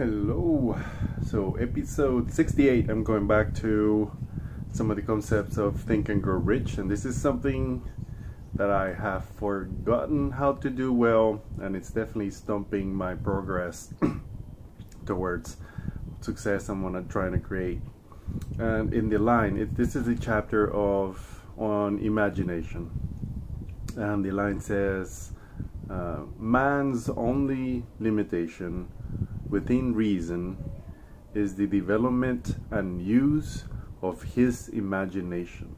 Hello. So, episode 68, I'm going back to some of the concepts of Think and Grow Rich, and this is something that I have forgotten how to do well, and it's definitely stumping my progress towards success I'm gonna trying to create. And in the line, it, this is a chapter of on imagination, and the line says, uh, "Man's only limitation." Within reason is the development and use of his imagination.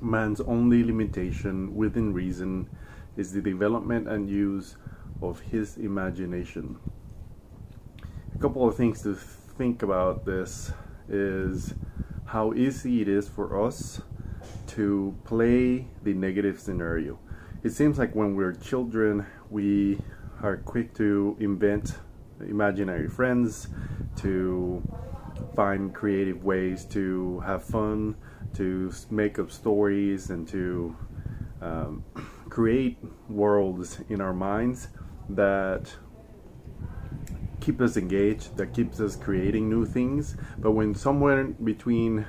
Man's only limitation within reason is the development and use of his imagination. A couple of things to think about this is how easy it is for us to play the negative scenario. It seems like when we're children, we are quick to invent imaginary friends, to find creative ways to have fun, to make up stories, and to um, create worlds in our minds that keep us engaged, that keeps us creating new things. But when somewhere between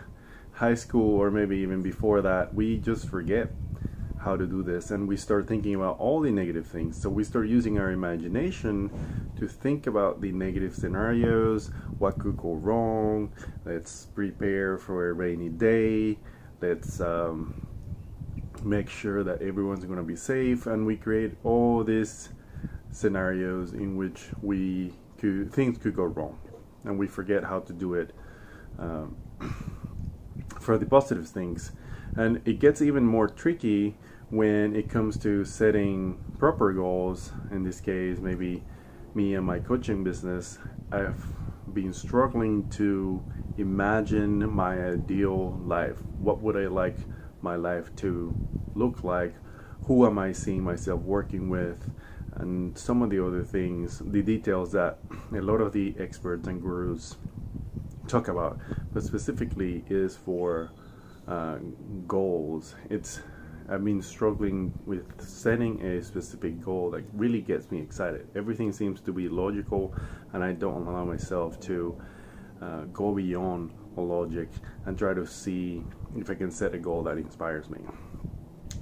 high school or maybe even before that, we just forget how to do this and we start thinking about all the negative things. So we start using our imagination to think about the negative scenarios what could go wrong let's prepare for a rainy day let's um, make sure that everyone's going to be safe and we create all these scenarios in which we could things could go wrong and we forget how to do it um, for the positive things. And it gets even more tricky when it comes to setting proper goals, in this case, maybe me and my coaching business, I've been struggling to imagine my ideal life. What would I like my life to look like? Who am I seeing myself working with? And some of the other things, the details that a lot of the experts and gurus talk about, but specifically is for uh, goals. It's I've been struggling with setting a specific goal that really gets me excited. Everything seems to be logical, and I don't allow myself to uh, go beyond a logic and try to see if I can set a goal that inspires me.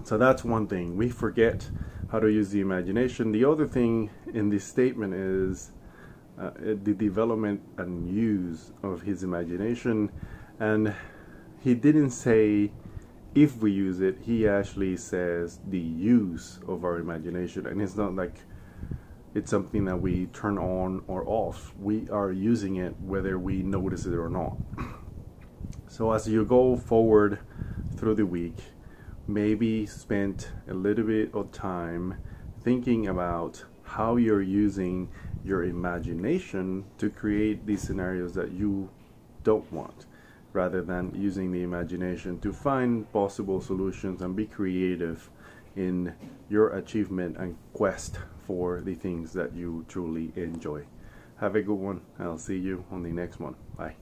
So that's one thing. We forget how to use the imagination. The other thing in this statement is uh, the development and use of his imagination. And he didn't say if we use it, he actually says the use of our imagination. And it's not like it's something that we turn on or off. We are using it whether we notice it or not. So as you go forward through the week, maybe spend a little bit of time thinking about how you're using your imagination to create these scenarios that you don't want rather than using the imagination to find possible solutions and be creative in your achievement and quest for the things that you truly enjoy. Have a good one. I'll see you on the next one. Bye.